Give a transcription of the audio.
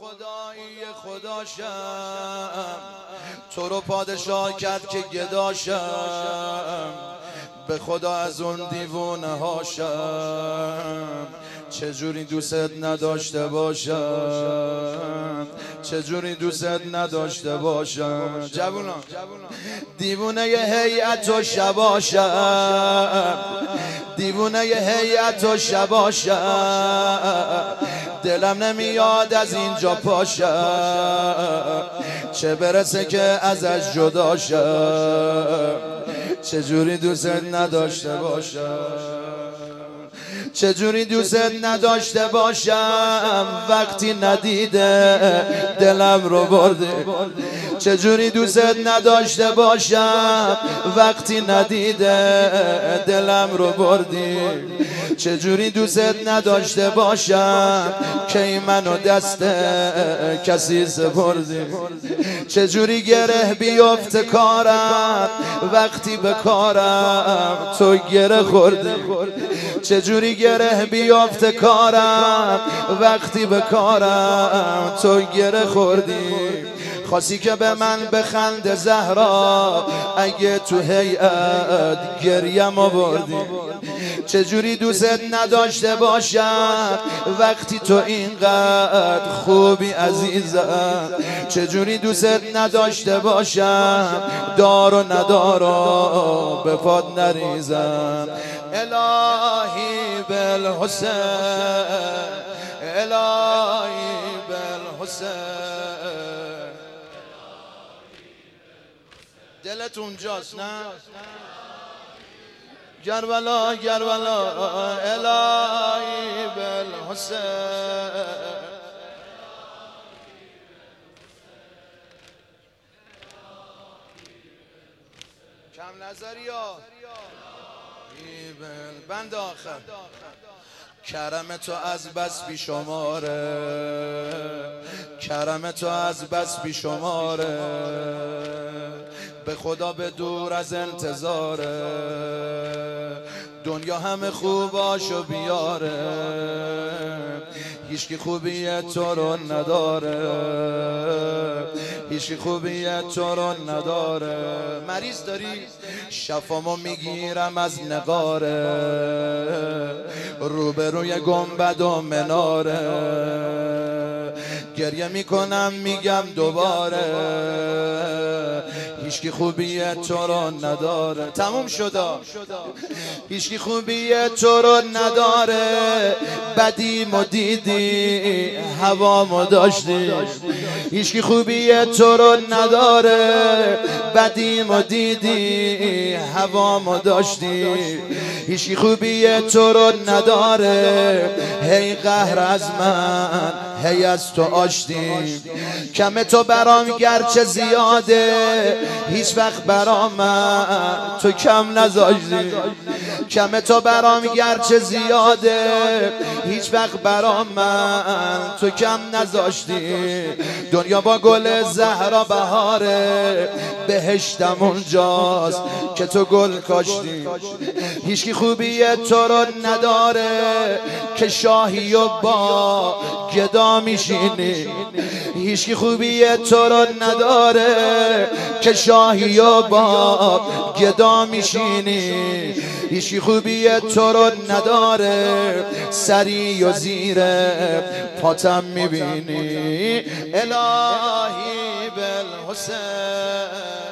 خدایی خداشم تو رو پادشاه کرد که گداشم به خدا از اون دیوونه هاشم چجوری دوست نداشته باشم؟ چجوری دوست نداشته باشم؟ جوونا دیوونه هیئت و شباشم دیوونه هیئت و شباشم دلم نمیاد از اینجا پاشم چه برسه که ازش جدا شم چجوری دوست نداشته باشم چجوری دوست نداشته باشم. وقتی ندیده دلم رو برده. چجوری دوست نداشته باشم؟ وقتی ندیده دلم رو بردی. چجوری دوست نداشته باشم؟ که منو دست کسی سپردی. چجوری گره بیفت کارم؟ وقتی به کارم تو گره خوردی. چجوری گره بیافت کارم؟ وقتی به کارم تو گره خوردی. خواستی که به من بخند زهرا اگه تو هیئت گریم آوردی. چجوری دوست نداشته باشم؟ وقتی تو اینقدر خوبی عزیزم چجوری دوست نداشته باشم؟ دار و ندارا به پاد نریزم. الهی بالحسین الهی بالحسین دلت اونجاست نه؟ گربلا گربلا الهی بالحسین. کم نظری ها. بند آخر. کرم تو از بس بی شماره کرم تو از بس بی شماره به خدا به دور از انتظاره. دنیا همه خوباشو بیاره. هیچکی خوبی تو رو نداره. هیچکی خوبی تو رو نداره. مریض داری؟ شفامو می‌گیرم از نقاره. روبروی گنبد و مناره. گریه می‌کنم میگم دوباره. هیچکی خوبی تو رو نداره. تموم شده. هیچکی خوبی تو رو نداره. بدی مو دیدی هوا داشتی. هیچکی خوبی تو رو نداره. بدی مو دیدی هوا داشتی. هیچکی خوبی تو رو نداره. هی قهر از من هی از تو آشتی. کم تو برام گرچه زیاده. هیچ وقت برام تو کم نذاشتی کم تو برام گرچه زیاده. هیچ وقت برام من تو کم نذاشتی دنیا با گل زهرا بهاره. بهشتم اونجاست که تو گل کاشتی. هیچکی خوبی تو رو نداره. که شاهی و با گدا میشینی. هیچکی خوبی تو رو نداره که شاهی و با گدا میشینی. هیچی خوبی تو رو نداره سری و زیر پاتم می‌بینی. الهی بالحسین